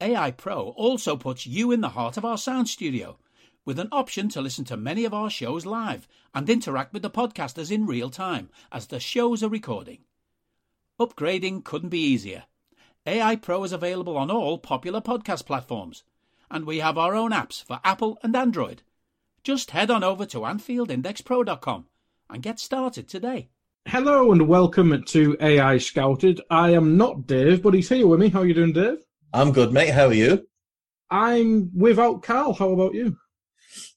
AI Pro also puts you in the heart of our sound studio with an option to listen to many of our shows live and interact with the podcasters in real time as the shows are recording. Upgrading couldn't be easier. AI Pro is available on all popular podcast platforms, and we have our own apps for Apple and Android. Just head on over to AnfieldIndexPro.com and get started today. Hello and welcome to AI Scouted. I am not Dave, but he's here with me. How are you doing, Dave? I'm good, mate. How are you? I'm without Karl. How about you?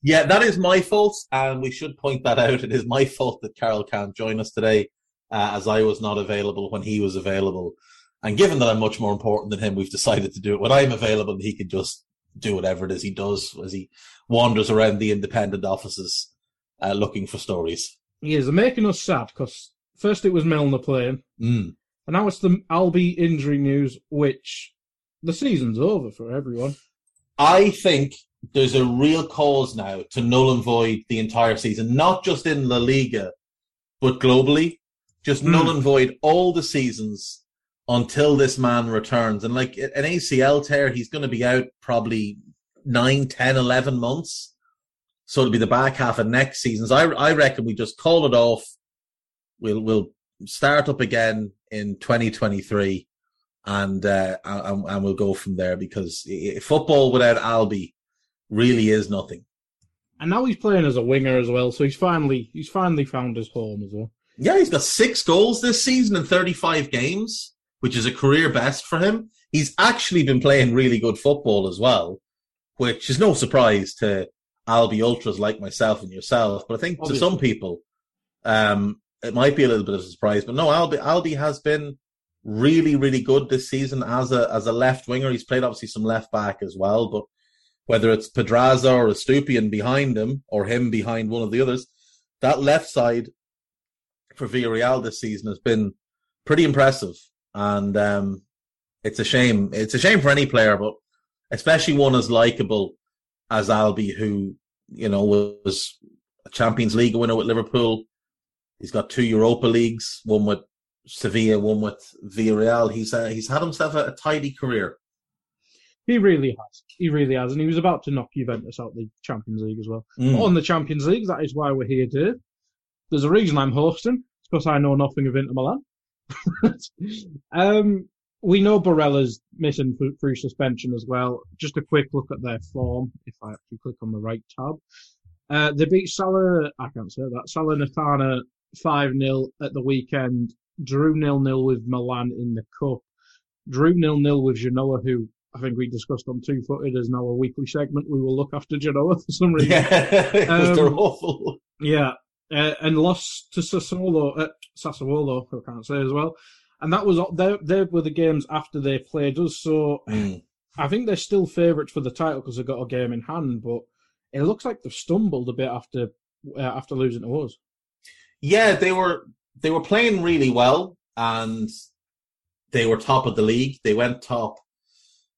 Yeah, that is my fault, and we should point that out. It is my fault that Karl can't join us today, uh, as I was not available when he was available. And given that I'm much more important than him, we've decided to do it when I'm available, and he can just do whatever it is he does as he wanders around the independent offices uh, looking for stories. He is making us sad because first it was Milner playing, Mm. and now it's the Albi injury news, which the season's over for everyone. I think there's a real cause now to null and void the entire season, not just in La Liga, but globally. Just Hmm. null and void all the seasons until this man returns. And like an ACL tear, he's going to be out probably nine, ten, eleven months. So it'll be the back half of next season. So I, I reckon we just call it off. We'll, we'll start up again in 2023 and, uh, and, and we'll go from there because football without Albi really is nothing. And now he's playing as a winger as well, so he's finally he's finally found his home as well. Yeah, he's got six goals this season in 35 games, which is a career best for him. He's actually been playing really good football as well, which is no surprise to Albi ultras like myself and yourself. But I think Obviously. to some people, um, it might be a little bit of a surprise. But no, Albi, Albi has been really, really good this season as a as a left winger. He's played obviously some left back as well, but whether it's Pedraza or Estupiñán behind him or him behind one of the others, that left side for Villarreal this season has been pretty impressive. And um, it's a shame. It's a shame for any player, but especially one as likable as Albi, who you know was a Champions League winner with Liverpool. He's got two Europa Leagues, one with Sevilla, one with Villarreal. He's uh, he's had himself a, a tidy career. He really has. He really has, and he was about to knock Juventus out the Champions League as well. Mm. On the Champions League, that is why we're here, Dave. There's a reason I'm hosting. It's because I know nothing of Inter Milan. um, we know Barella's missing through suspension as well. Just a quick look at their form, if I actually click on the right tab. Uh, they beat Salah, I can't say that, Salernitana 5-0 at the weekend, drew nil-nil with Milan in the Cup, drew nil-nil with Genoa, who I think we discussed on Two Footed as now a weekly segment. We will look after Genoa for some reason. Yeah, Um, awful. Yeah, uh, and lost to Sassuolo, uh, Sassuolo, I can't say as well. And that was they, they were the games after they played us. So Mm. I think they're still favourites for the title because they've got a game in hand. But it looks like they've stumbled a bit after uh, after losing to us. Yeah, they were they were playing really well, and they were top of the league. They went top,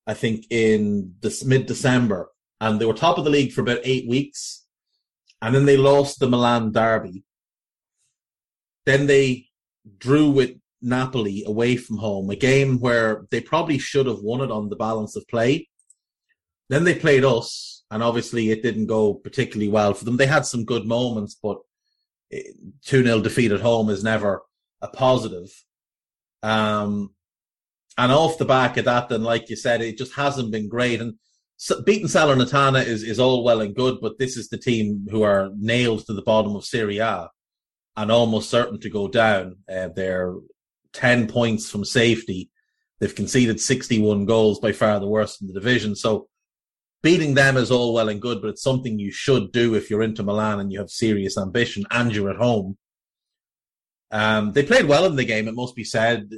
I think, in this mid December, and they were top of the league for about eight weeks, and then they lost the Milan derby. Then they drew with Napoli away from home, a game where they probably should have won it on the balance of play. Then they played us, and obviously it didn't go particularly well for them. They had some good moments, but 2 0 defeat at home is never a positive. Um, and off the back of that, then, like you said, it just hasn't been great. And s beating Salernitana is, is all well and good, but this is the team who are nailed to the bottom of Serie A and almost certain to go down. Uh, they're 10 points from safety. They've conceded 61 goals, by far the worst in the division. So beating them is all well and good, but it's something you should do if you're Inter Milan and you have serious ambition and you're at home. Um, they played well in the game, it must be said.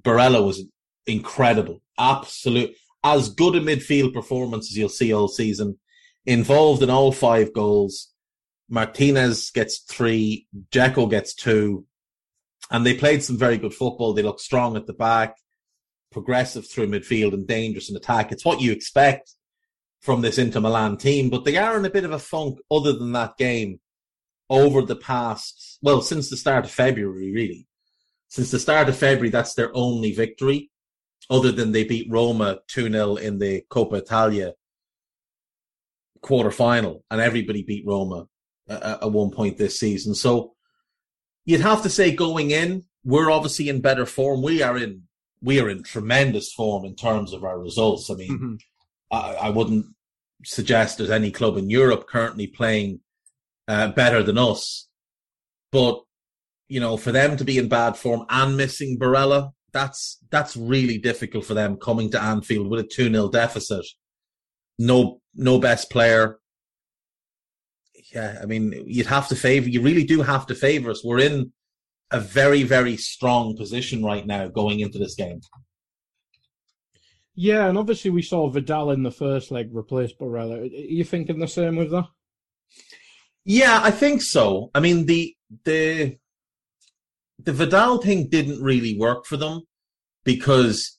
Barella was incredible. Absolute. as good a midfield performance as you'll see all season. Involved in all five goals. Martinez gets three, Dzeko gets two, and they played some very good football. They look strong at the back, progressive through midfield, and dangerous in attack. It's what you expect from this Inter Milan team, but they are in a bit of a funk other than that game over the past, well, since the start of February, really. Since the start of February, that's their only victory, other than they beat Roma 2 0 in the Coppa Italia quarter final, and everybody beat Roma at, at one point this season. So you'd have to say going in, we're obviously in better form. We are in we are in tremendous form in terms of our results. I mean, Mhm. I, I wouldn't suggest there's any club in Europe currently playing uh, better than us. But you know, for them to be in bad form and missing Barella, that's that's really difficult for them coming to Anfield with a two 0 deficit. No, no best player. Yeah, I mean, you'd have to favor. You really do have to favor us. We're in a very, very strong position right now going into this game. Yeah, and obviously we saw Vidal in the first leg replace Barella. Are you thinking the same with that? Yeah, I think so. I mean the the the Vidal thing didn't really work for them because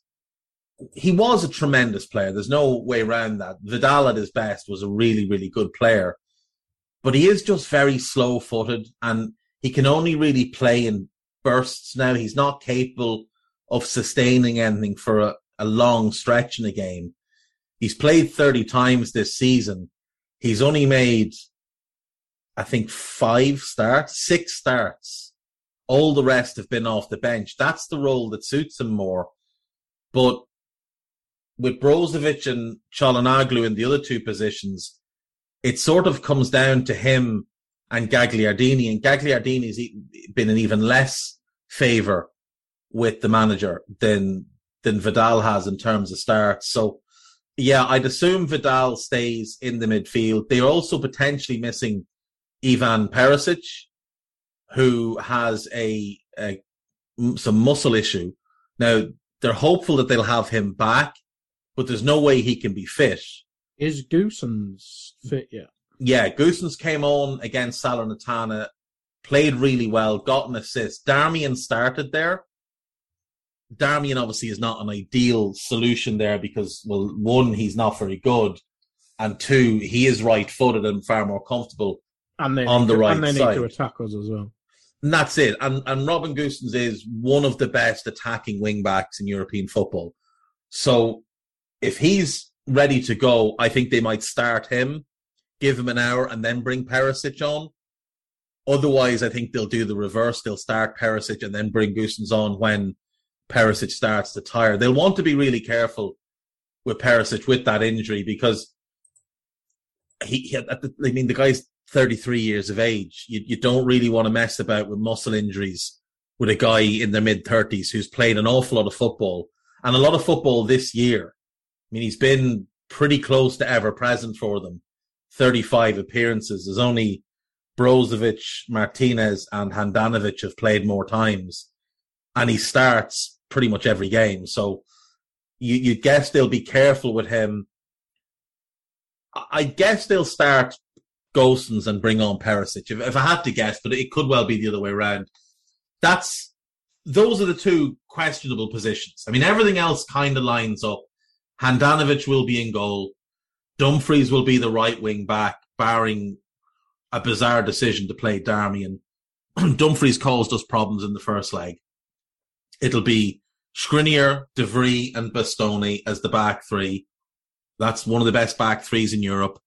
he was a tremendous player. There's no way around that. Vidal at his best was a really, really good player. But he is just very slow footed and he can only really play in bursts now. He's not capable of sustaining anything for a, a long stretch in a game. He's played 30 times this season. He's only made I think five starts, six starts. All the rest have been off the bench. That's the role that suits him more. But with Brozovic and Calhanoglu in the other two positions, it sort of comes down to him and Gagliardini. And Gagliardini's been in even less favour with the manager than than Vidal has in terms of starts. So yeah, I'd assume Vidal stays in the midfield. They're also potentially missing Ivan Perisic, who has a, a some muscle issue. Now they're hopeful that they'll have him back, but there's no way he can be fit. Is Gosens fit yet? Yeah, Gosens came on against Salernitana, played really well, got an assist. Darmian started there. Darmian obviously is not an ideal solution there because, well, one, he's not very good, and two, he is right-footed and far more comfortable And they On the to, right and they side. need to attack us as well. And that's it. And and Robin Gosens is one of the best attacking wing backs in European football. So if he's ready to go, I think they might start him, give him an hour, and then bring Perisic on. Otherwise, I think they'll do the reverse. They'll start Perisic and then bring Gosens on when Perisic starts to tire. They'll want to be really careful with Perisic with that injury because he, he the, I mean, the guy's 33 years of age. You, you don't really want to mess about with muscle injuries with a guy in their mid 30s who's played an awful lot of football and a lot of football this year. I mean, he's been pretty close to ever present for them. 35 appearances. There's only Brozovic, Martinez, and Handanovic have played more times, and he starts pretty much every game. So you, you guess they'll be careful with him. I- guess they'll start Gosens and bring on Perisic. If, if I had to guess, but it could well be the other way around. That's those are the two questionable positions. I mean, everything else kind of lines up. Handanovic will be in goal. Dumfries will be the right wing back, barring a bizarre decision to play Darmian. Dumfries caused us problems in the first leg. It'll be Skriniar, De Vrij, and Bastoni as the back three. That's one of the best back threes in Europe.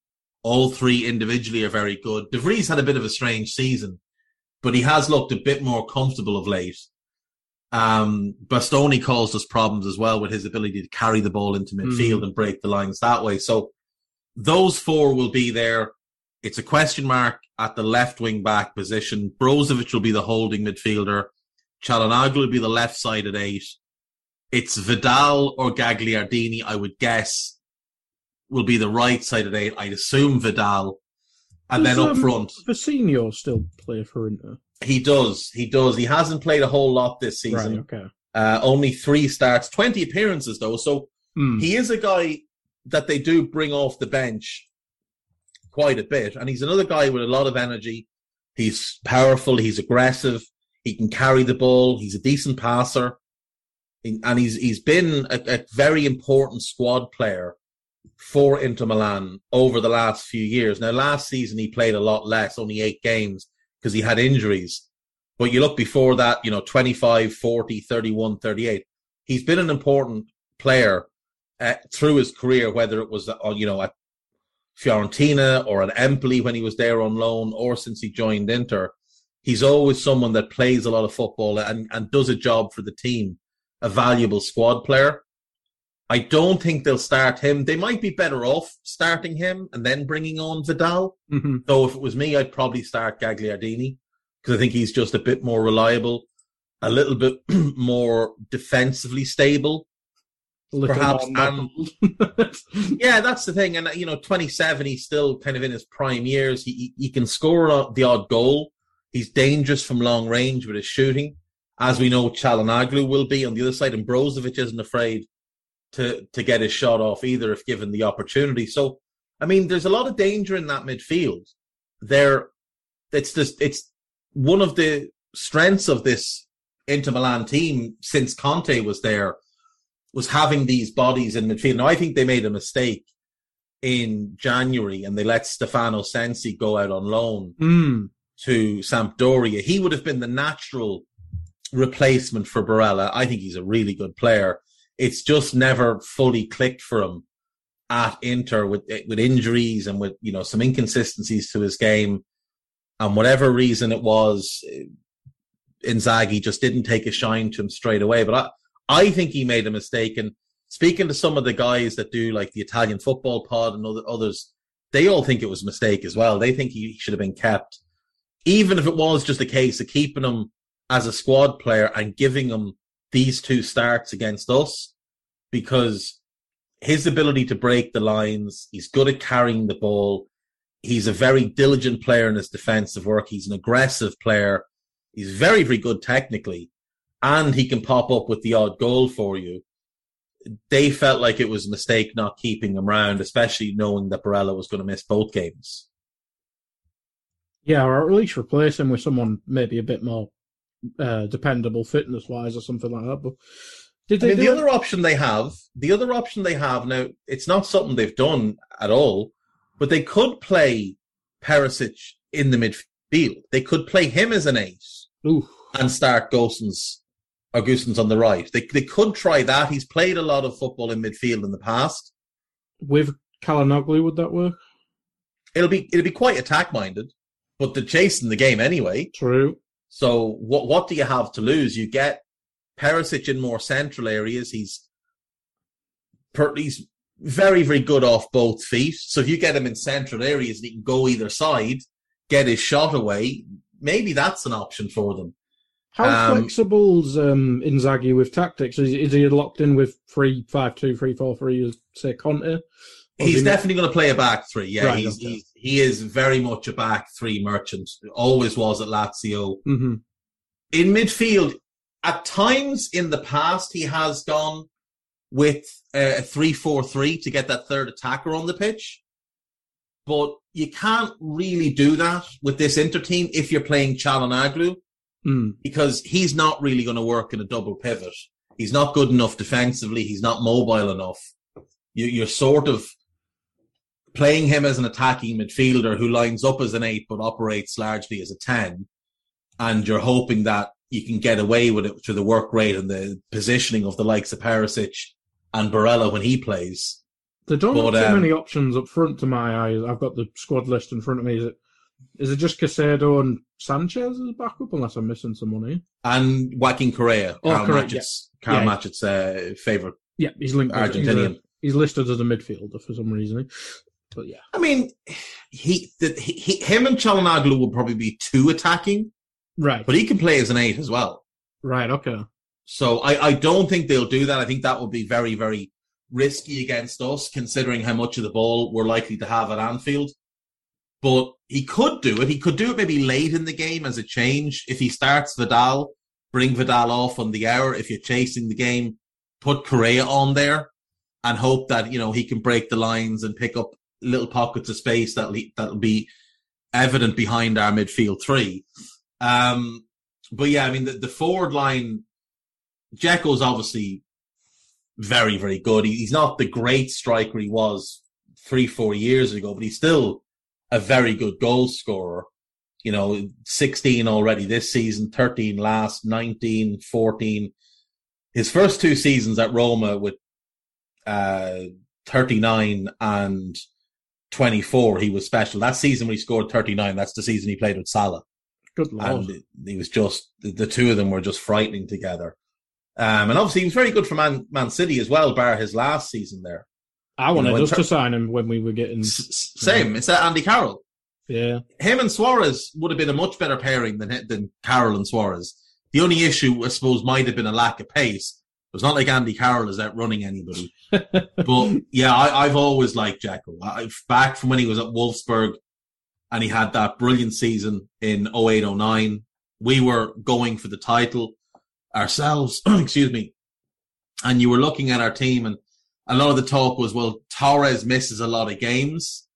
All three individually are very good. De Vrij had a bit of a strange season, but he has looked a bit more comfortable of late. Um, Bastoni caused us problems as well with his ability to carry the ball into midfield and break the lines that way. So those four will be there. It's a question mark at the left wing back position. Brozovic will be the holding midfielder. Calhanoglu will be the left sided eight. It's Vidal or Gagliardini, I would guess, will be the right sided eight. I'd assume Vidal. And Does, then up um, front, Vecino still play for Inter? he does. He does. He hasn't played a whole lot this season. Right, okay. Uh, only three starts, 20 appearances though. So Hmm. He is a guy that they do bring off the bench quite a bit, and he's another guy with a lot of energy. He's powerful. He's aggressive. He can carry the ball. He's a decent passer, and he's he's been a, a very important squad player for Inter Milan over the last few years. Now, last season he played a lot less, only eight games because he had injuries. But you look before that, you know, 25, 40, 31, 38. He's been an important player uh, through his career, whether it was, uh, you know, at Fiorentina or at Empoli when he was there on loan or since he joined Inter. He's always someone that plays a lot of football and, and does a job for the team, a valuable squad player. I don't think they'll start him. They might be better off starting him and then bringing on Vidal. hmm Though if it was me, I'd probably start Gagliardini because I think he's just a bit more reliable, a little bit more defensively stable. Perhaps, and, Yeah, that's the thing. And, you know, 27, he's still kind of in his prime years. He, he can score the odd goal. He's dangerous from long range with his shooting, as we know Calhanoglu will be on the other side. And Brozovic isn't afraid to, to get his shot off either if given the opportunity. So, I mean, there's a lot of danger in that midfield. There, it's just, it's one of the strengths of this Inter Milan team since Conte was there was having these bodies in midfield. Now, I think they made a mistake in January and they let Stefano Sensi go out on loan Mm. To Sampdoria. He would have been the natural replacement for Barella. I think he's a really good player. It's just never fully clicked for him at Inter with with injuries and with you know some inconsistencies to his game, and whatever reason it was, Inzaghi just didn't take a shine to him straight away. But I I think he made a mistake. And speaking to some of the guys that do like the Italian football pod and other, others, they all think it was a mistake as well. They think he should have been kept, even if it was just a case of keeping him as a squad player and giving him these two starts against us, because his ability to break the lines, he's good at carrying the ball. He's a very diligent player in his defensive work. He's an aggressive player. He's very, very good technically and he can pop up with the odd goal for you. They felt like it was a mistake not keeping him around, especially knowing that Barella was going to miss both games. Yeah, or at least replace him with someone maybe a bit more uh, dependable fitness wise or something like that. But did they I mean, the do other option they have, the other option they have now, it's not something they've done at all, but they could play Perisic in the midfield. They could play him as an ace Ooh, and start Gosens Augustin's on the right. They they could try that. He's played a lot of football in midfield in the past. with Calhanoglu, would that work? It'll be it'll be quite attack minded, but they're chasing the game anyway. True. So what what do you have to lose? You get Perisic in more central areas. He's he's very very good off both feet. So if you get him in central areas and he can go either side, get his shot away, maybe that's an option for them. How Um, flexible's um, Inzaghi with tactics? Is, is he locked in with three five two, three four three, as say Conte? He's definitely going to play a back three. Yeah, Right, he's, okay. he's he is very much a back three merchant. Always was at Lazio. Mhm. In midfield, at times in the past, he has gone with a three-four-three to get that third attacker on the pitch. But you can't really do that with this Inter team if you're playing Calhanoglu Mm. because he's not really going to work in a double pivot. He's not good enough defensively. He's not mobile enough. You, you're sort of playing him as an attacking midfielder who lines up as an eight but operates largely as a 10. And you're hoping that you can get away with it through the work rate and the positioning of the likes of Perisic and Barella when he plays. They don't But, have too um, many options up front to my eyes. I've got the squad list in front of me. Is it is it just Caicedo and Sanchez as backup? Unless I'm missing someone here. And Joaquin Correa, Oh, Karl correct, Matchett's, Karl Yeah. Matchett's uh, favourite Yeah, he's linked. with- he's a- Argentinian. He's, listed as a midfielder for some reason. But yeah, I mean, he, the, he, him and Calhanoglu will probably be too attacking, right, but he can play as an eight as well. right, okay. So I, I don't think they'll do that. I think that would be very, very risky against us, considering how much of the ball we're likely to have at Anfield. But he could do it. He could do it maybe late in the game as a change. If he starts Vidal, bring Vidal off on the hour. If you're chasing the game, put Correa on there. and hope that you know he can break the lines and pick up little pockets of space that that'll be evident behind our midfield three. Um, but yeah, I mean the, the forward line, Dzeko's obviously very very good. He, he's not the great striker he was three four years ago, but he's still a very good goal scorer. You know, 16 already this season, 13 last, 19, 14. His first two seasons at Roma with uh, 39 and 24, he was special. That season when he scored 39, that's the season he played with Salah. Good lord. And he was just, the two of them were just frightening together. Um, and obviously he was very good for Man, Man City as well, bar his last season there. I wanted You know, us ter- to sign him when we were getting. S- same. It's uh, Andy Carroll. Yeah. Him and Suarez would have been a much better pairing than than Carroll and Suarez. The only issue, I suppose, might have been a lack of pace. It's not like Andy Carroll is outrunning anybody. but yeah, I, I've always liked Dzeko. I, back from when he was at Wolfsburg and he had that brilliant season in 08 09. We were going for the title ourselves, excuse me. And you were looking at our team and a lot of the talk was, well, Torres misses a lot of games.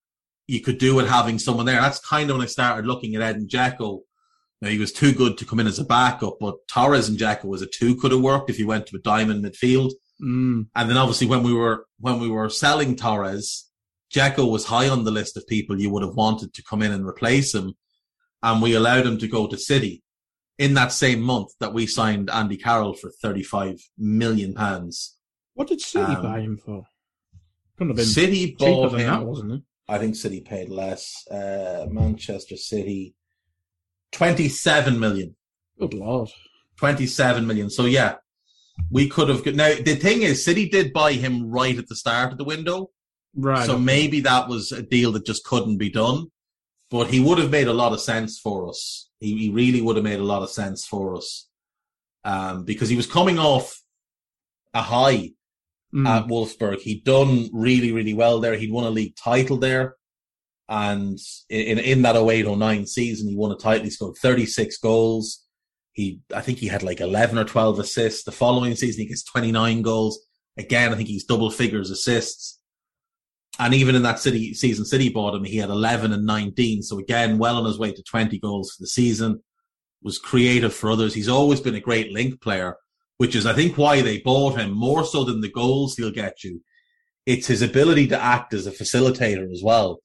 You could do it having someone there. That's kind of when I started looking at Edin Dzeko. Now, he was too good to come in as a backup, but Torres and Dzeko as a two could have worked if he went to a diamond midfield. Mm. And then obviously when we were when we were selling Torres, Dzeko was high on the list of people you would have wanted to come in and replace him. And we allowed him to go to City in that same month that we signed Andy Carroll for thirty five million pounds. What did City Um, buy him for? Couldn't have been City bought him. that, wasn't it? I think City paid less. Uh, Manchester City, 27 million. Good lord. 27 million. So yeah, we could have. Now, the thing is, City did buy him right at the start of the window. Right. So maybe that was a deal that just couldn't be done. But he would have made a lot of sense for us. He, he really would have made a lot of sense for us. Um, because he was coming off a high Mm. at Wolfsburg. He'd done really, really well there. He'd won a league title there. And in, in that 08 09 season, he won a title. He scored 36 goals. He, I think he had like 11 or 12 assists. The following season, he gets 29 goals. Again, I think he's double figures assists. And even in that city season, City bought him. He had 11 and 19. So again, well on his way to 20 goals for the season. Was creative for others. He's always been a great link player which is I think why they bought him more so than the goals he'll get you. It's his ability to act as a facilitator as well.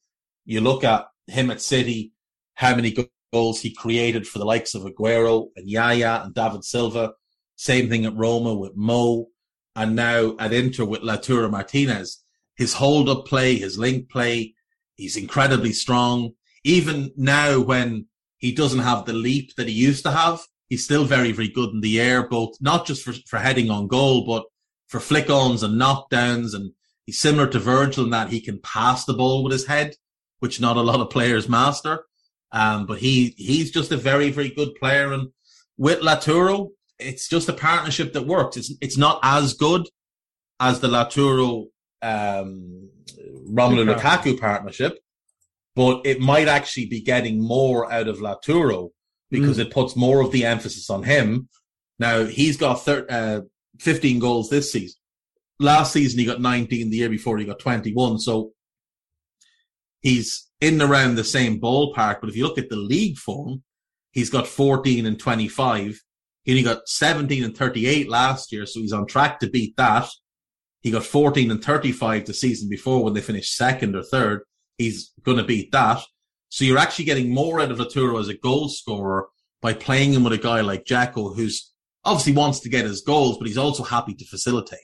You look at him at City, how many goals he created for the likes of Aguero and Yaya and David Silva. Same thing at Roma with Mo, and now at Inter with Lautaro Martinez. His hold up play, his link play, he's incredibly strong. Even now when he doesn't have the leap that he used to have, he's still very, very good in the air, both not just for, for heading on goal, but for flick ons and knockdowns. And he's similar to Virgil in that he can pass the ball with his head, which not a lot of players master. Um, but he, he's just a very, very good player. And with Lautaro, it's just a partnership that works. It's, it's not as good as the Lautaro, um, Romelu Lukaku. Partnership, but it might actually be getting more out of Lautaro because it puts more of the emphasis on him. Now he's got thir- uh, 15 goals this season. Last season he got 19. The year before he got 21. So he's in and around the same ballpark. But if you look at the league form, he's got 14 and 25. He only got 17 and 38 last year, so he's on track to beat that. He got 14 and 35 the season before when they finished second or third. He's going to beat that. So you're actually getting more out of Lautaro as a goal scorer by playing him with a guy like Dzeko, who's obviously wants to get his goals, but he's also happy to facilitate.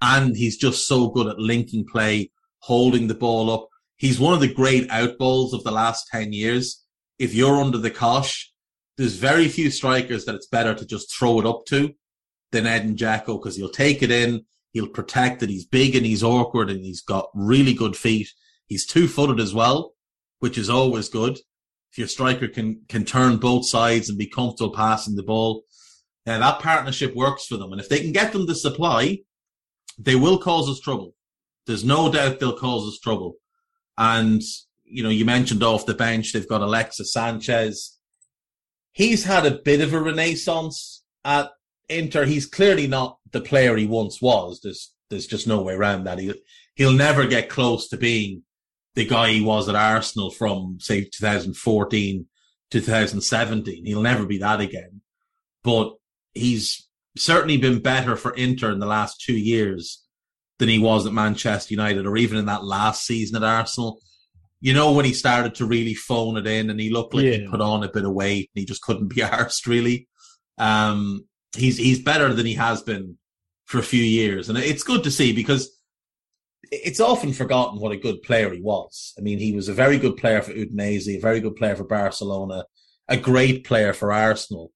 And he's just so good at linking play, holding the ball up. He's one of the great outballs of the last 10 years. If you're under the cosh, there's very few strikers that it's better to just throw it up to than Edin Dzeko because he'll take it in, he'll protect it. He's big and he's awkward and he's got really good feet. He's two footed as well, which is always good. If your striker can, can turn both sides and be comfortable passing the ball, uh, that partnership works for them. And if they can get them to supply, they will cause us trouble. There's no doubt they'll cause us trouble. And, you know, you mentioned off the bench, they've got Alexis Sanchez. He's had a bit of a renaissance at Inter. He's clearly not the player he once was. There's There's just no way around that. He'll, he'll never get close to being the guy he was at Arsenal from, say, 2014 to 2017. He'll never be that again. But he's certainly been better for Inter in the last two years than he was at Manchester United or even in that last season at Arsenal. You know, when he started to really phone it in and he looked like Yeah. he put on a bit of weight and he just couldn't be arsed really. Um, he's, he's better than he has been for a few years. And it's good to see because it's often forgotten what a good player he was. I mean, he was a very good player for Udinese, a very good player for Barcelona, a great player for Arsenal.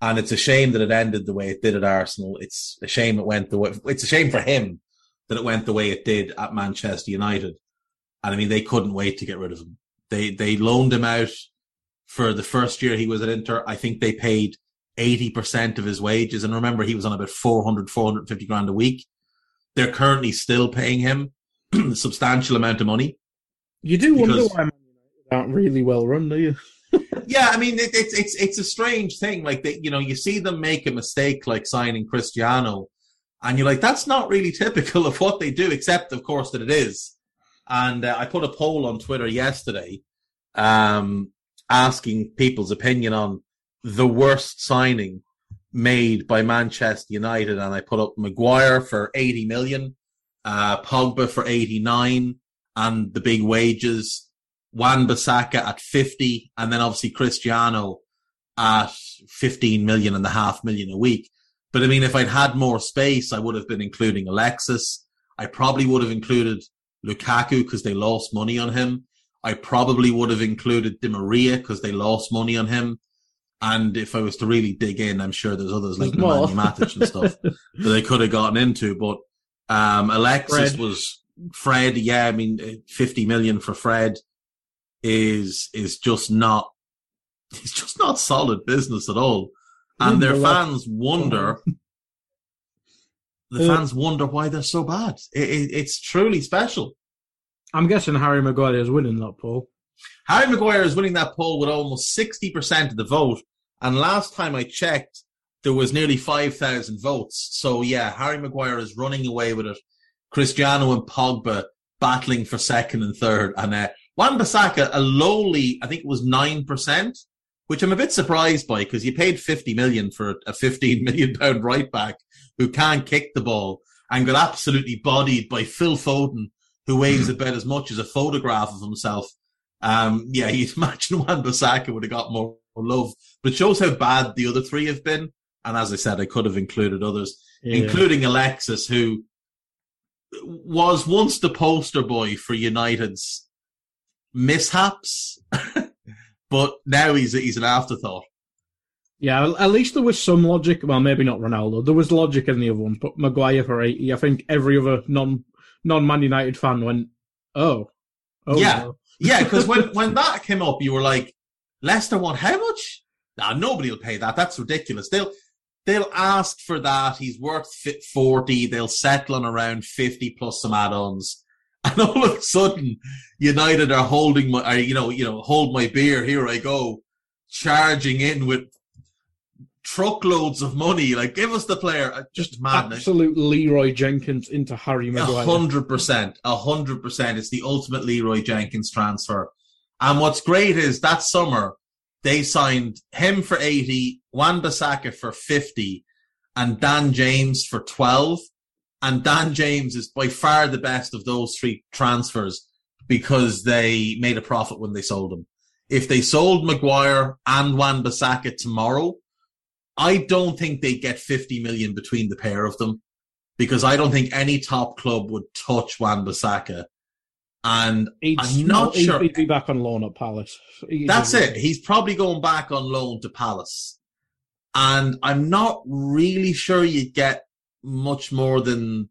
And it's a shame that it ended the way it did at Arsenal. It's a shame it went the way, it's a shame for him that it went the way it did at Manchester United. And I mean, they couldn't wait to get rid of him. They, they loaned him out for the first year he was at Inter. I think they paid 80% of his wages. And remember, he was on about 400, 450 grand a week. They're currently still paying him a substantial amount of money. You do wonder Because- why Man United aren't really well run, do you? Yeah, I mean, it, it's it's it's a strange thing. Like that, you know, you see them make a mistake like signing Cristiano, and you're like, that's not really typical of what they do, except of course that it is. And uh, I put a poll on Twitter yesterday, um, asking people's opinion on the worst signing made by Manchester United, and I put up Maguire for 80 million, uh, Pogba for 89, and the big wages. Wan Bissaka at 50, and then obviously Cristiano at 15 million and a half million a week. But I mean, if I'd had more space, I would have been including Alexis. I probably would have included Lukaku because they lost money on him. I probably would have included Di Maria because they lost money on him. And if I was to really dig in, I'm sure there's others like. Nemanja Matic and stuff that they could have gotten into. But um, Alexis Fred. was Fred. Yeah, I mean, uh, 50 million for Fred is is just not. It's just not solid business at all, and their fans wonder. The Uh, fans wonder why they're so bad. It, it, it's truly special. I'm guessing Harry Maguire is winning that poll. Harry Maguire is winning that poll with almost 60% of the vote. And last time I checked, there was nearly 5,000 votes. So yeah, Harry Maguire is running away with it. Cristiano and Pogba battling for second and third. And uh, Wan Bissaka, a lowly, I think it was 9%, which I'm a bit surprised by because you paid 50 million for a 15 million pound right back who can't kick the ball and got absolutely bodied by Phil Foden, who weighs about as much as a photograph of himself. Um, yeah, you'd imagine Wan Bissaka would have got more love, but it shows how bad the other three have been. And as I said, I could have included others, Yeah. including Alexis, who was once the poster boy for United's mishaps, but now he's he's an afterthought. Yeah, at least there was some logic. Well, maybe not Ronaldo. There was logic in the other ones, but Maguire for 80. I think every other non non Man United fan went, oh. oh Yeah. no. Yeah, because when when that came up, you were like, Leicester want how much? Nah, nobody will pay that. That's ridiculous. They'll they'll ask for that. He's worth forty. They'll settle on around fifty plus some add-ons. And all of a sudden, United are holding my, are, you know, you know, hold my beer. Here I go, charging in with truckloads of money. Like, give us the player. Uh, Just madness. Absolute Leeroy Jenkins into Harry A Maguire. hundred percent, a hundred percent. It's the ultimate Leeroy Jenkins transfer. And what's great is that summer they signed him for eighty, Wan Bissaka for fifty, and Dan James for twelve. And Dan James is by far the best of those three transfers because they made a profit when they sold him. If they sold Maguire and Wan Bissaka tomorrow, I don't think they get 50 million between the pair of them because I don't think any top club would touch Wan Bissaka. And He'd, I'm not sure. He'd be back on loan at Palace. He'd That's it. He's probably going back on loan to Palace. And I'm not really sure you get much more than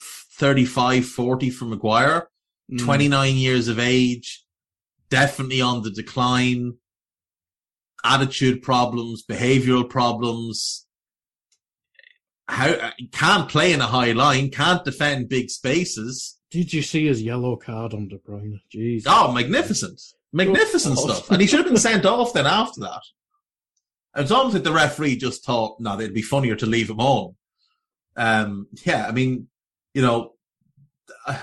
35, 40 from Maguire. Mm. 29 years of age, definitely on the decline, attitude problems, behavioral problems. How can't play in a high line, can't defend big spaces. Did you see his yellow card on De Bruyne? Jeez. Oh, magnificent, magnificent Oh. stuff. And he should have been sent off then after that. It's almost like the referee just thought, no, it'd be funnier to leave him on. Um, yeah, I mean, you know,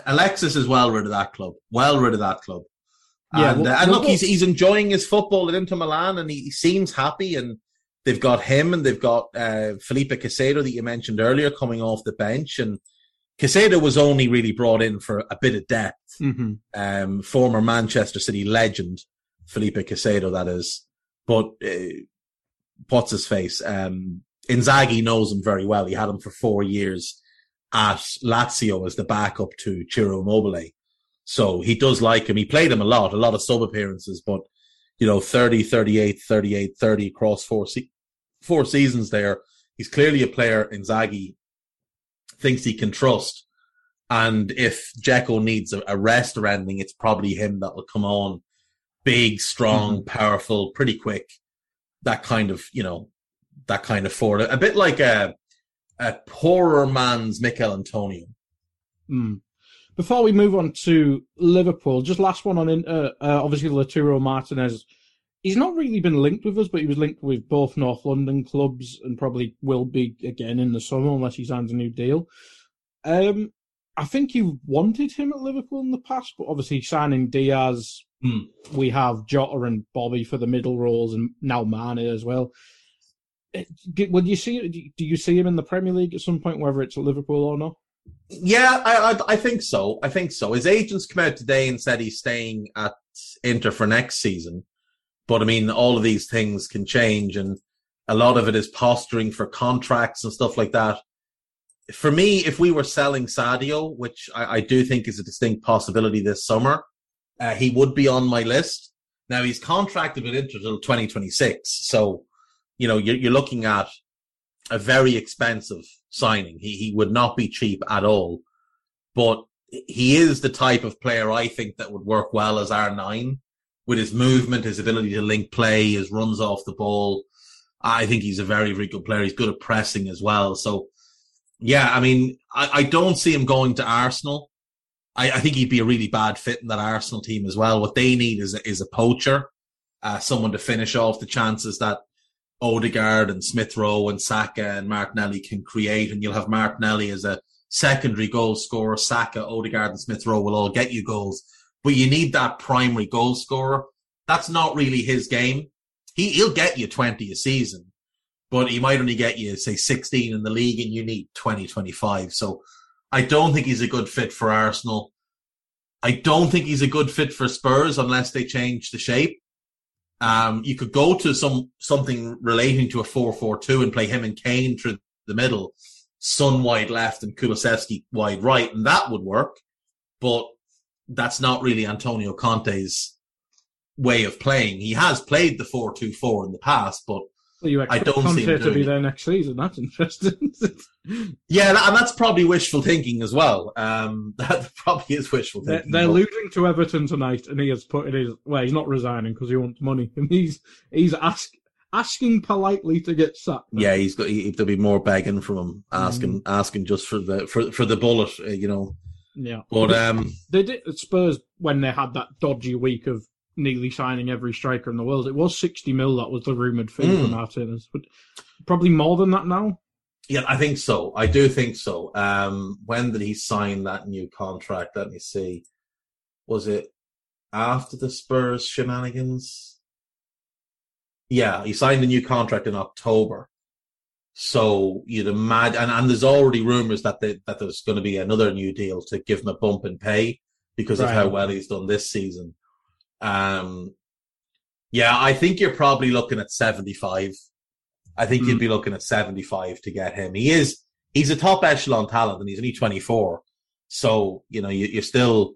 Alexis is well rid of that club. Well rid of that club. Yeah, and, well- uh, and look, he's he's enjoying his football at Inter Milan, and he, he seems happy. And they've got him, and they've got uh, Felipe Caicedo that you mentioned earlier coming off the bench, and Caicedo was only really brought in for a bit of depth. Mhm. Um, former Manchester City legend Felipe Caicedo, that is. But uh, what's his face? Um, Inzaghi knows him very well. He had him for four years at Lazio as the backup to Ciro Immobile. So he does like him. He played him a lot, a lot of sub appearances, but you know, 30, 38, 38, 30 across four, se- four seasons there. He's clearly a player Inzaghi thinks he can trust. And if Dzeko needs a, a rest or anything, it's probably him that will come on big, strong, mm-hmm. powerful, pretty quick. That kind of, you know, that kind of forward. A bit like a, a poorer man's Michail Antonio. Mm. Before we move on to Liverpool, just last one on Inter. Uh, obviously, Lautaro Martinez. He's not really been linked with us, but he was linked with both North London clubs and probably will be again in the summer unless he signs a new deal. Um, I think you wanted him at Liverpool in the past, but obviously signing Diaz, Hmm. we have Jota and Bobby for the middle roles, and now Mane as well. Would you see? Do you see him in the Premier League at some point, whether it's at Liverpool or not? Yeah, I, I I think so. I think so. His agents come out today and said he's staying at Inter for next season. But I mean, all of these things can change, and a lot of it is posturing for contracts and stuff like that. For me, if we were selling Sadio, which I, I do think is a distinct possibility this summer, uh, he would be on my list. Now he's contracted with Inter till 2026, so you know you're, you're looking at a very expensive signing. He he would not be cheap at all, but he is the type of player I think that would work well as R nine with his movement, his ability to link play, his runs off the ball. I think he's a very very good player. He's good at pressing as well. So yeah, I mean, I, I don't see him going to Arsenal. I, I think he'd be a really bad fit in that Arsenal team as well. What they need is a, is a poacher, uh, someone to finish off the chances that Odegaard and Smith Rowe and Saka and Martinelli can create, and you'll have Martinelli as a secondary goal scorer. Saka, Odegaard, and Smith Rowe will all get you goals, but you need that primary goal scorer. That's not really his game. He he'll get you twenty a season, but he might only get you say sixteen in the league, and you need 20, 25. So I don't think he's a good fit for Arsenal. I don't think he's a good fit for Spurs unless they change the shape. Um, you could go to some something relating to a four-four-two and play him and Kane through the middle, Son wide left and Kulusevski wide right, and that would work. But that's not really Antonio Conte's way of playing. He has played the four-two-four in the past, but You I expect don't see Conte to be it. there next season. That's interesting. yeah, and that's probably wishful thinking as well. Um, that probably is wishful they're, thinking. they're losing to Everton tonight, and he has put in his. Well, he's not resigning because he wants money, and he's he's ask, asking politely to get sacked. Yeah, he's got. He, there'll be more begging from him, asking, Mm. asking just for the for for the bullet, uh, you know. yeah. But um, They did Spurs when they had that dodgy week of nearly signing every striker in the world. It was sixty mil that was the rumored fee for Mm. Martinez, but probably more than that now. yeah, I think so. I do think so. Um, when did he sign that new contract? Let me see. Was it after the Spurs shenanigans? Yeah, he signed a new contract in October. So you'd imagine, and, and there's already rumors that they, that there's going to be another new deal to give him a bump in pay because of how well he's done this season. Um, yeah, I think you're probably looking at 75. I think Hmm. you'd be looking at 75 to get him. He is, he's a top echelon talent and he's only 24. So, you know, you, you're still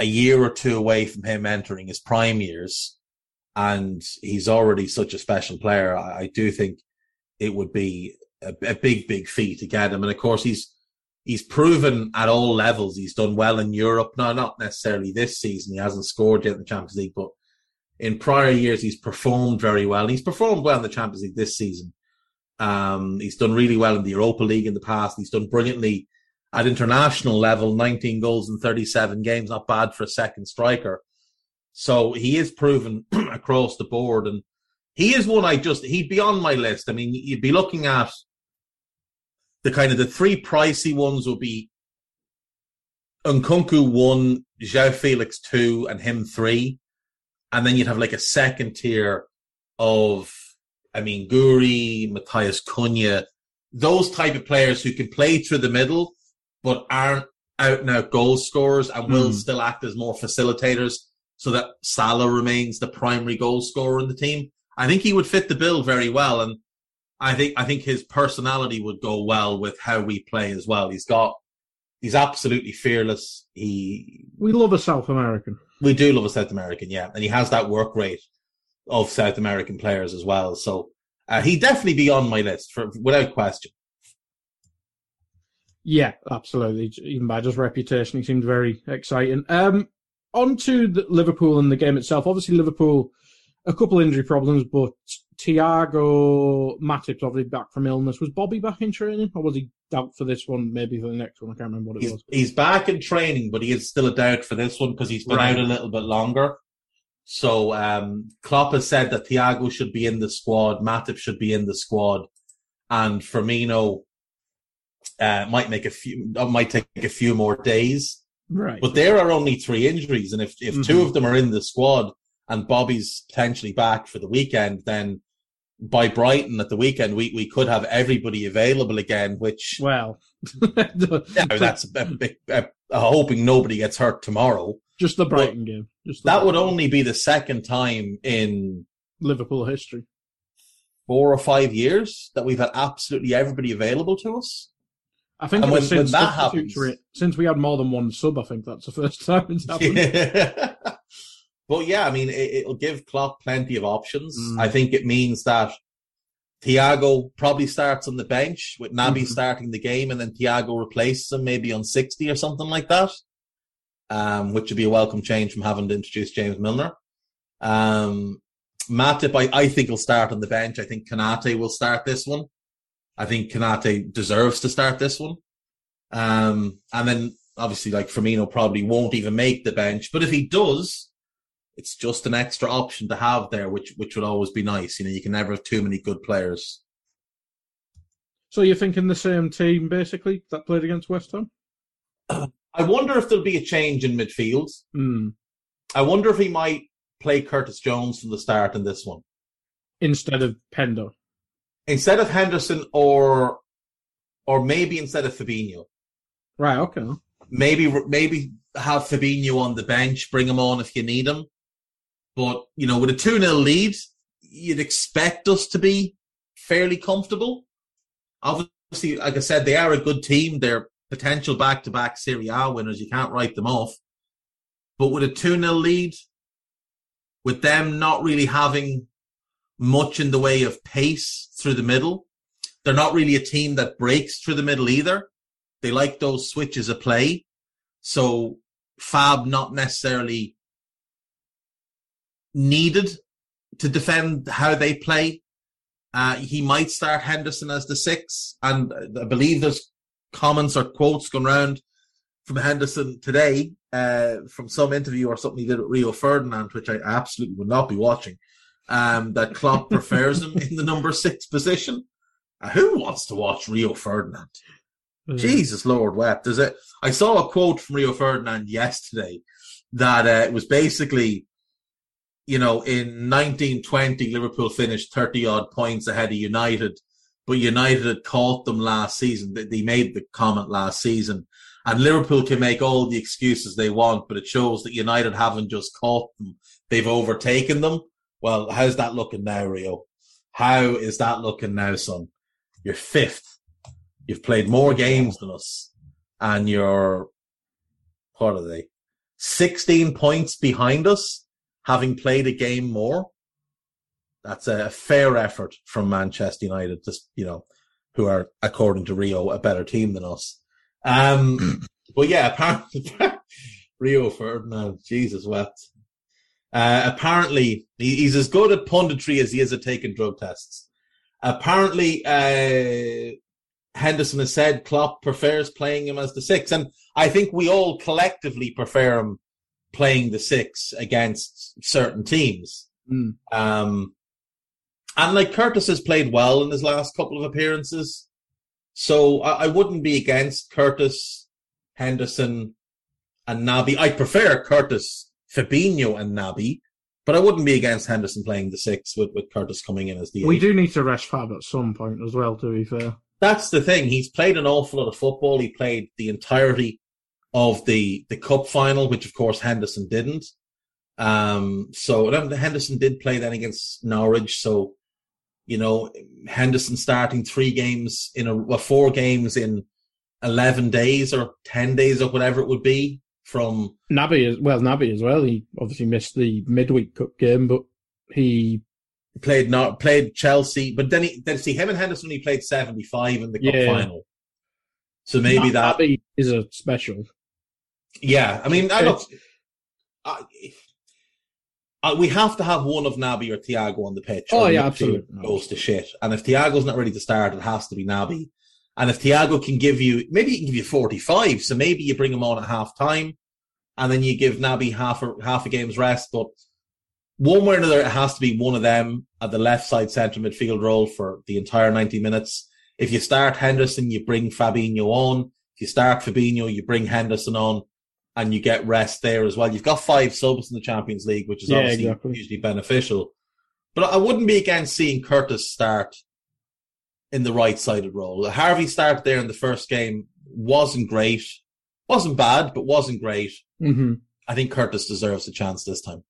a year or two away from him entering his prime years. And he's already such a special player. I, I do think it would be a, a big, big feat to get him. And of course, he's, he's proven at all levels. He's done well in Europe. No, not necessarily this season. He hasn't scored yet in the Champions League, but in prior years, he's performed very well. And he's performed well in the Champions League this season. Um, he's done really well in the Europa League in the past. He's done brilliantly at international level, 19 goals in 37 games. Not bad for a second striker. So he is proven across the board. And he is one I just, he'd be on my list. I mean, you'd be looking at the kind of the three pricey ones will be Nkunku one, João Felix two, and him three, and then you'd have like a second tier of, I mean, Gouiri, Matheus Cunha, those type of players who can play through the middle, but aren't out and out goal scorers and will Mm. still act as more facilitators so that Salah remains the primary goal scorer in the team. I think he would fit the bill very well. And I think, I think his personality would go well with how we play as well. He's got, he's absolutely fearless. He, We love a South American. we do love a South American, yeah. And he has that work rate of South American players as well. So, uh, he'd definitely be on my list for, without question. Yeah, absolutely. Even by just reputation, he seemed very exciting. Um, on to the Liverpool and the game itself. Obviously, Liverpool, a couple injury problems, but Thiago Matip's obviously back from illness. Was Bobby back in training, or was he out for this one? Maybe for the next one. I can't remember what it He's, was. he's back in training, but he is still a doubt for this one because he's been Right. out a little bit longer. So um, Klopp has said that Thiago should be in the squad, Matip should be in the squad, and Firmino uh, might make a few, uh, might take a few more days. Right. But there are only three injuries, and if if two Mhm. of them are in the squad and Bobby's potentially back for the weekend, then by Brighton at the weekend we, we could have everybody available again, which well, yeah, that's a, big- a- a- hoping nobody gets hurt tomorrow. just the Brighton game. Just That would Brighton- only be the second time in Liverpool history. four or five years that we've had absolutely everybody available to us. I think it was when- when that happens- since we had more than one sub. I think that's the first time it's happened. but yeah, I mean, it, it'll give Klopp plenty of options. Mm. I think it means that Thiago probably starts on the bench with Naby Mhm. starting the game, and then Thiago replaces him maybe on sixty or something like that. Um, which would be a welcome change from having to introduce James Milner. Um, Matip, I, I think will start on the bench. I think Konate will start this one. I think Konate deserves to start this one. Um, and then obviously like Firmino probably won't even make the bench, but if he does, it's just an extra option to have there, which, which would always be nice. You know, you can never have too many good players. So you're thinking the same team basically that played against West Ham? I wonder if there'll be a change in midfield. Hmm. I wonder if he might play Curtis Jones from the start in this one. Instead of Hendo. Instead of Henderson or, or maybe instead of Fabinho. Right. Okay. maybe maybe have Fabinho on the bench, bring him on if you need him. But you know, with a two 0 lead, you'd expect us to be fairly comfortable. Obviously, like I said, they are a good team. They're potential back to back Serie A winners. You can't write them off. But with a two 0 lead, with them not really having much in the way of pace through the middle, they're not really a team that breaks through the middle either. They like those switches of play. So Fab not necessarily needed to defend how they play. Uh, he might start Henderson as the six, and I believe there's comments or quotes going around from Henderson today uh, from some interview or something he did with Rio Ferdinand, which I absolutely would not be watching. Um, that Klopp prefers him in the number six position. Uh, who wants to watch Rio Ferdinand? Uh, Jesus Lord wept. There's a I saw a quote from Rio Ferdinand yesterday that uh, it was basically, you know, in 1920 Liverpool finished 30 odd points ahead of United, but United had caught them last season. They- made the comment last season, and Liverpool can make all the excuses they want, but it shows that United haven't just caught them; they've overtaken them. Well, how's that looking now, Rio? How is that looking now, son? You're fifth. You've played more games than us, and you're what are they? Sixteen points behind us, having played a game more. That's a fair effort from Manchester United, just you know, who are according to Rio a better team than us. Um, but yeah, apparently Rio Ferdinand, Jesus wept. Uh, apparently, he, he's as good at punditry as he is at taking drug tests. Apparently, uh, Henderson has said Klopp prefers playing him as the six, and I think we all collectively prefer him playing the six against certain teams. Mm. Um, and like Curtis has played well in his last couple of appearances, So I, I wouldn't be against Curtis, Henderson, and Naby. I prefer Curtis, Fabinho, and Naby, but I wouldn't be against Henderson playing the six with, with Curtis coming in as the. We eight. do need to rest Fab at some point as well, to be fair. That's the thing. He's played an awful lot of football. He played the entirety of the the cup final, which of course Henderson didn't. Um, so Henderson did play then against Norwich. So you know Henderson starting three games in a well, four games in eleven days or ten days or whatever it would be from Naby as well. Naby as well. He obviously missed the midweek cup game, but he played not played Chelsea, but then he then see him and Henderson he played seventy five in the cup Yeah. final. So maybe that Naby is a special. Yeah, I mean, I look, I, I, we have to have one of Naby or Thiago on the pitch. Oh, yeah, absolutely. Goes to shit, and if Thiago's not ready to start, it has to be Naby. And if Thiago can give you, maybe he can give you forty-five, so maybe you bring him on at half time, and then you give Naby half a half a game's rest. But one way or another, it has to be one of them at the left side centre midfield role for the entire ninety minutes. If you start Henderson, you bring Fabinho on. If you start Fabinho, you bring Henderson on and you get rest there as well. You've got five subs in the Champions League, which is Yeah, obviously exactly. usually beneficial. But I wouldn't be against seeing Curtis start in the right sided role. Harvey start there in the first game wasn't great. Wasn't bad, but wasn't great. hmm I think Curtis deserves a chance this time.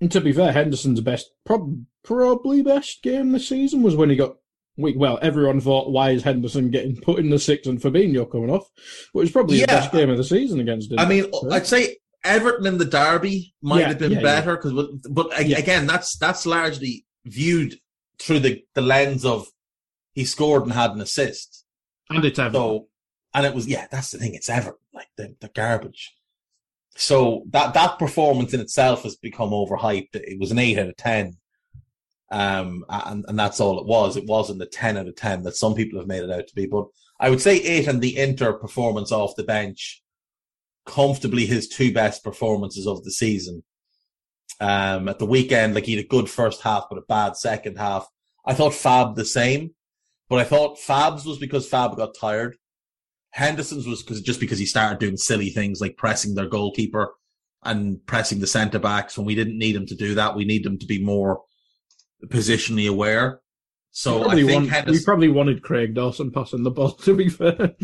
And to be fair, Henderson's best, prob- probably best game this season was when he got. We- Well, everyone thought, why is Henderson getting put in the six and Fabinho coming off? But it was probably Yeah. the best game of the season against him. I mean, I'd say Everton in the derby might Yeah, have been yeah, yeah. better because, but a- Yeah. again, that's that's largely viewed through the the lens of he scored and had an assist. and it's Everton. So, and it was yeah, that's the thing. It's Everton, like the the garbage. So that that performance in itself has become overhyped. It was an eight out of ten, um, and and that's all it was. It wasn't the ten out of ten that some people have made it out to be. But I would say eight and the Inter performance off the bench, comfortably his two best performances of the season. Um, at the weekend, like he had a good first half, but a bad second half. I thought Fab the same, but I thought Fab's was because Fab got tired. Henderson's was because just because he started doing silly things like pressing their goalkeeper and pressing the centre backs when we didn't need him to do that. We need them to be more positionally aware. So I think want- we probably wanted Craig Dawson passing the ball, to be fair.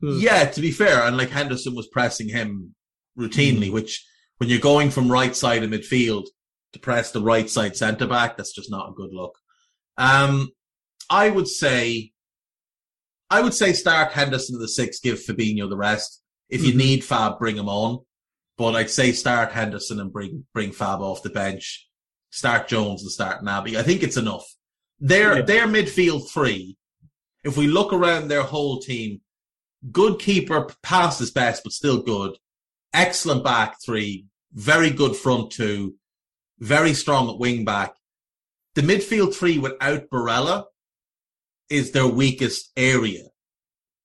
yeah, to be fair, and like Henderson was pressing him routinely, which when you're going from right side of midfield to press the right side centre back, that's just not a good look. Um, I would say, I would say start Henderson to the six, give Fabinho the rest. If you Mhm. need Fab, bring him on. But I'd say start Henderson and bring bring Fab off the bench. Start Jones and start Naby. I think it's enough. Their Yeah. their midfield three. If we look around their whole team, good keeper, past his best, but still good. Excellent back three, very good front two, very strong at wing back. The midfield three without Barella is their weakest area.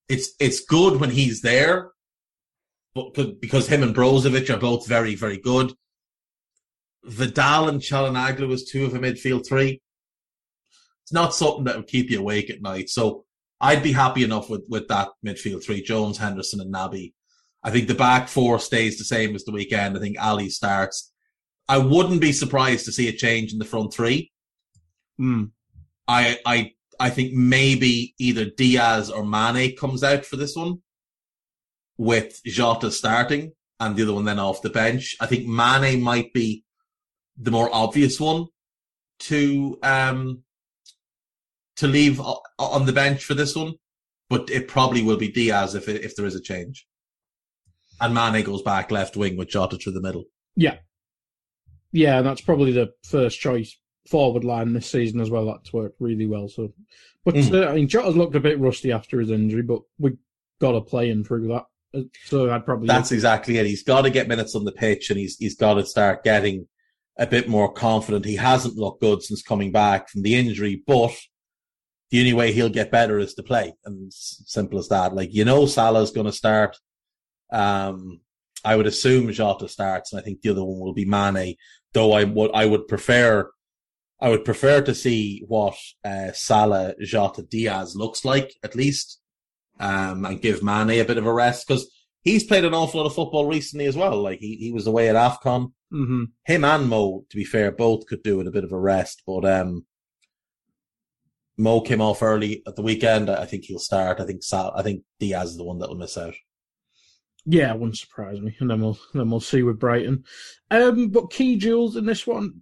It's it's good when he's there, but but- because him and Brozovic are both very very good. Vidal and Calhanoglu is two of a midfield three. It's not something that would keep you awake at night. So I'd be happy enough with, with that midfield three, Jones, Henderson, and Naby. I think the back four stays the same as the weekend. I think Ali starts. I wouldn't be surprised to see a change in the front three. Hmm. I I I think maybe either Diaz or Mane comes out for this one, with Jota starting and the other one then off the bench. I think Mane might be the more obvious one to um to leave on the bench for this one, but it probably will be Diaz if it, if there is a change. And Mane goes back left wing with Jota through the middle. Yeah, Yeah, and that's probably the first choice forward line this season as well. That's worked really well. So, but Mm. uh, I mean, Jota's looked a bit rusty after his injury, but we got to play him through that. Uh, So I'd probably That's exactly it. He's got to get minutes on the pitch and he's he's got to start getting a bit more confident. He hasn't looked good since coming back from the injury, but the only way he'll get better is to play. And simple as that. Like you know Salah's gonna start. Um I would assume Jota starts, and I think the other one will be Mane, though I would I would prefer I would prefer to see what uh, Salah, Jota, Diaz looks like at least um, and give Mane a bit of a rest because he's played an awful lot of football recently as well. Like he, he was away at AFCON. Mm-hmm. Him and Mo, to be fair, both could do with a bit of a rest. But um, Mo came off early at the weekend. I think he'll start. I think Sal, I think Diaz is the one that will miss out. Yeah, it wouldn't surprise me. And then we'll then we'll see with Brighton. Um, but key jewels in this one.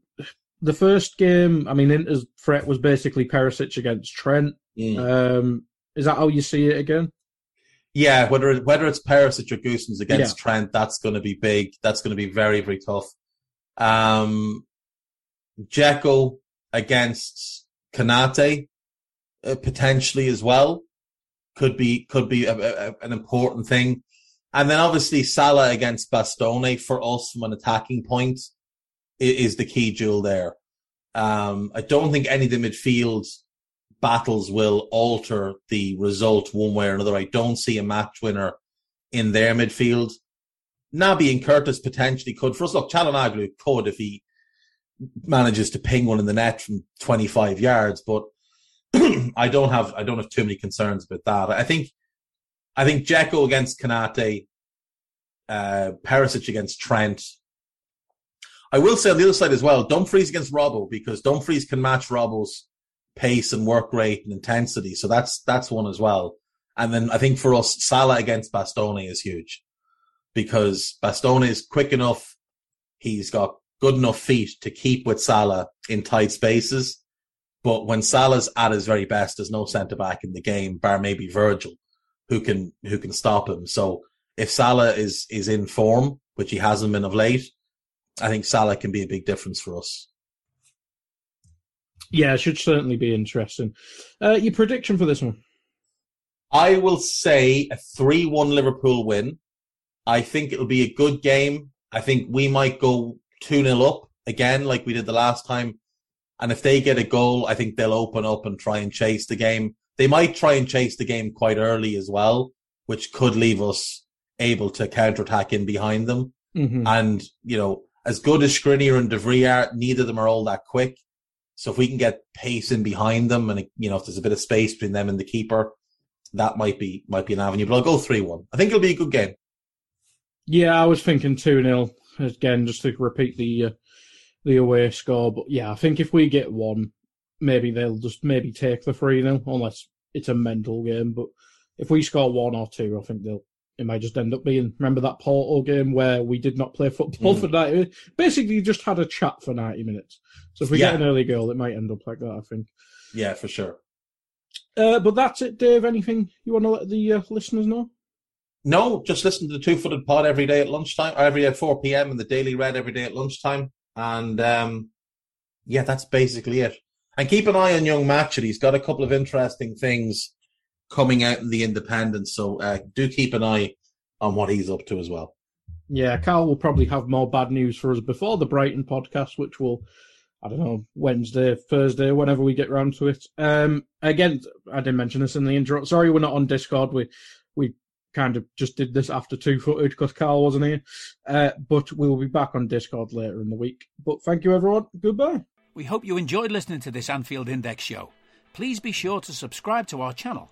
The first game, I mean, Inter's threat was basically Perisic against Trent. Mm. Um, is that how you see it again? Yeah, whether it, whether it's Perisic or Gosens against Trent, that's going to be big. That's going to be very very tough. Um, Dzeko against Konate uh, potentially as well could be could be a, a, an important thing. And then obviously Salah against Bastoni for us from an attacking point is, is the key jewel there. Um, I don't think any of the midfield battles will alter the result one way or another. I don't see a match winner in their midfield. Naby and Curtis potentially could. For us, look, Calhanoglu could if he manages to ping one in the net from 25 yards, but I don't have I don't have too many concerns about that. I think I think Dzeko against Konate, uh, Perisic against Trent. I will say on the other side as well, Dumfries against Robbo because Dumfries can match Robbo's pace and work rate and intensity. So that's that's one as well. And then I think for us, Salah against Bastoni is huge because Bastoni is quick enough. He's got good enough feet to keep with Salah in tight spaces. But when Salah's at his very best, there's no centre back in the game, bar maybe Virgil, who can who can stop him. So if Salah is is in form, which he hasn't been of late, I think Salah can be a big difference for us. Yeah, it should certainly be interesting. Uh, your prediction for this one? I will say a 3 1 Liverpool win. I think it'll be a good game. I think we might go 2 0 up again, like we did the last time. And if they get a goal, I think they'll open up and try and chase the game. They might try and chase the game quite early as well, which could leave us able to counterattack in behind them. Mm-hmm. And, you know, as good as Skriniar and De Vrij are, neither of them are all that quick. So if we can get pace in behind them and, you know, if there's a bit of space between them and the keeper, that might be, might be an avenue, but I'll go 3-1. I think it'll be a good game. Yeah, I was thinking 2 0 again, just to repeat the, uh, the away score. But yeah, I think if we get one, maybe they'll just maybe take the 3 0, unless it's a mental game. But if we score one or two, I think they'll, it might just end up being, remember that Porto game where we did not play football Mm. for 90 minutes? Basically, just had a chat for 90 minutes. So if we Yeah. get an early goal, it might end up like that, I think. Yeah, for sure. Uh, but that's it, Dave. Anything you want to let the uh, listeners know? No, just listen to the Two Footed Pod every day at lunchtime, or every day at 4 p.m. and the Daily Red every day at lunchtime. And um, yeah, that's basically it. And keep an eye on young Matchett. He's got a couple of interesting things coming out in the Independent. So uh, do keep an eye on what he's up to as well. Yeah, Karl will probably have more bad news for us before the Brighton podcast, which will, I don't know, Wednesday, Thursday, whenever we get round to it. Um, again, I didn't mention this in the intro. Sorry, we're not on Discord. We we kind of just did this after two footed because Karl wasn't here. Uh, but we'll be back on Discord later in the week. But thank you, everyone. Goodbye. We hope you enjoyed listening to this Anfield Index show. Please be sure to subscribe to our channel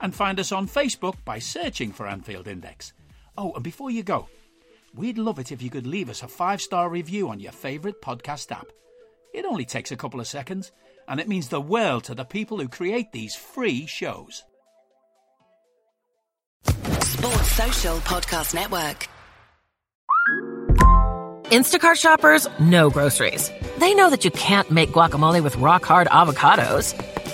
and find us on Facebook by searching for Anfield Index. Oh, and before you go, we'd love it if you could leave us a five star review on your favourite podcast app. It only takes a couple of seconds, and it means the world to the people who create these free shows. Sports Social Podcast Network. Instacart shoppers know groceries. They know that you can't make guacamole with rock hard avocados.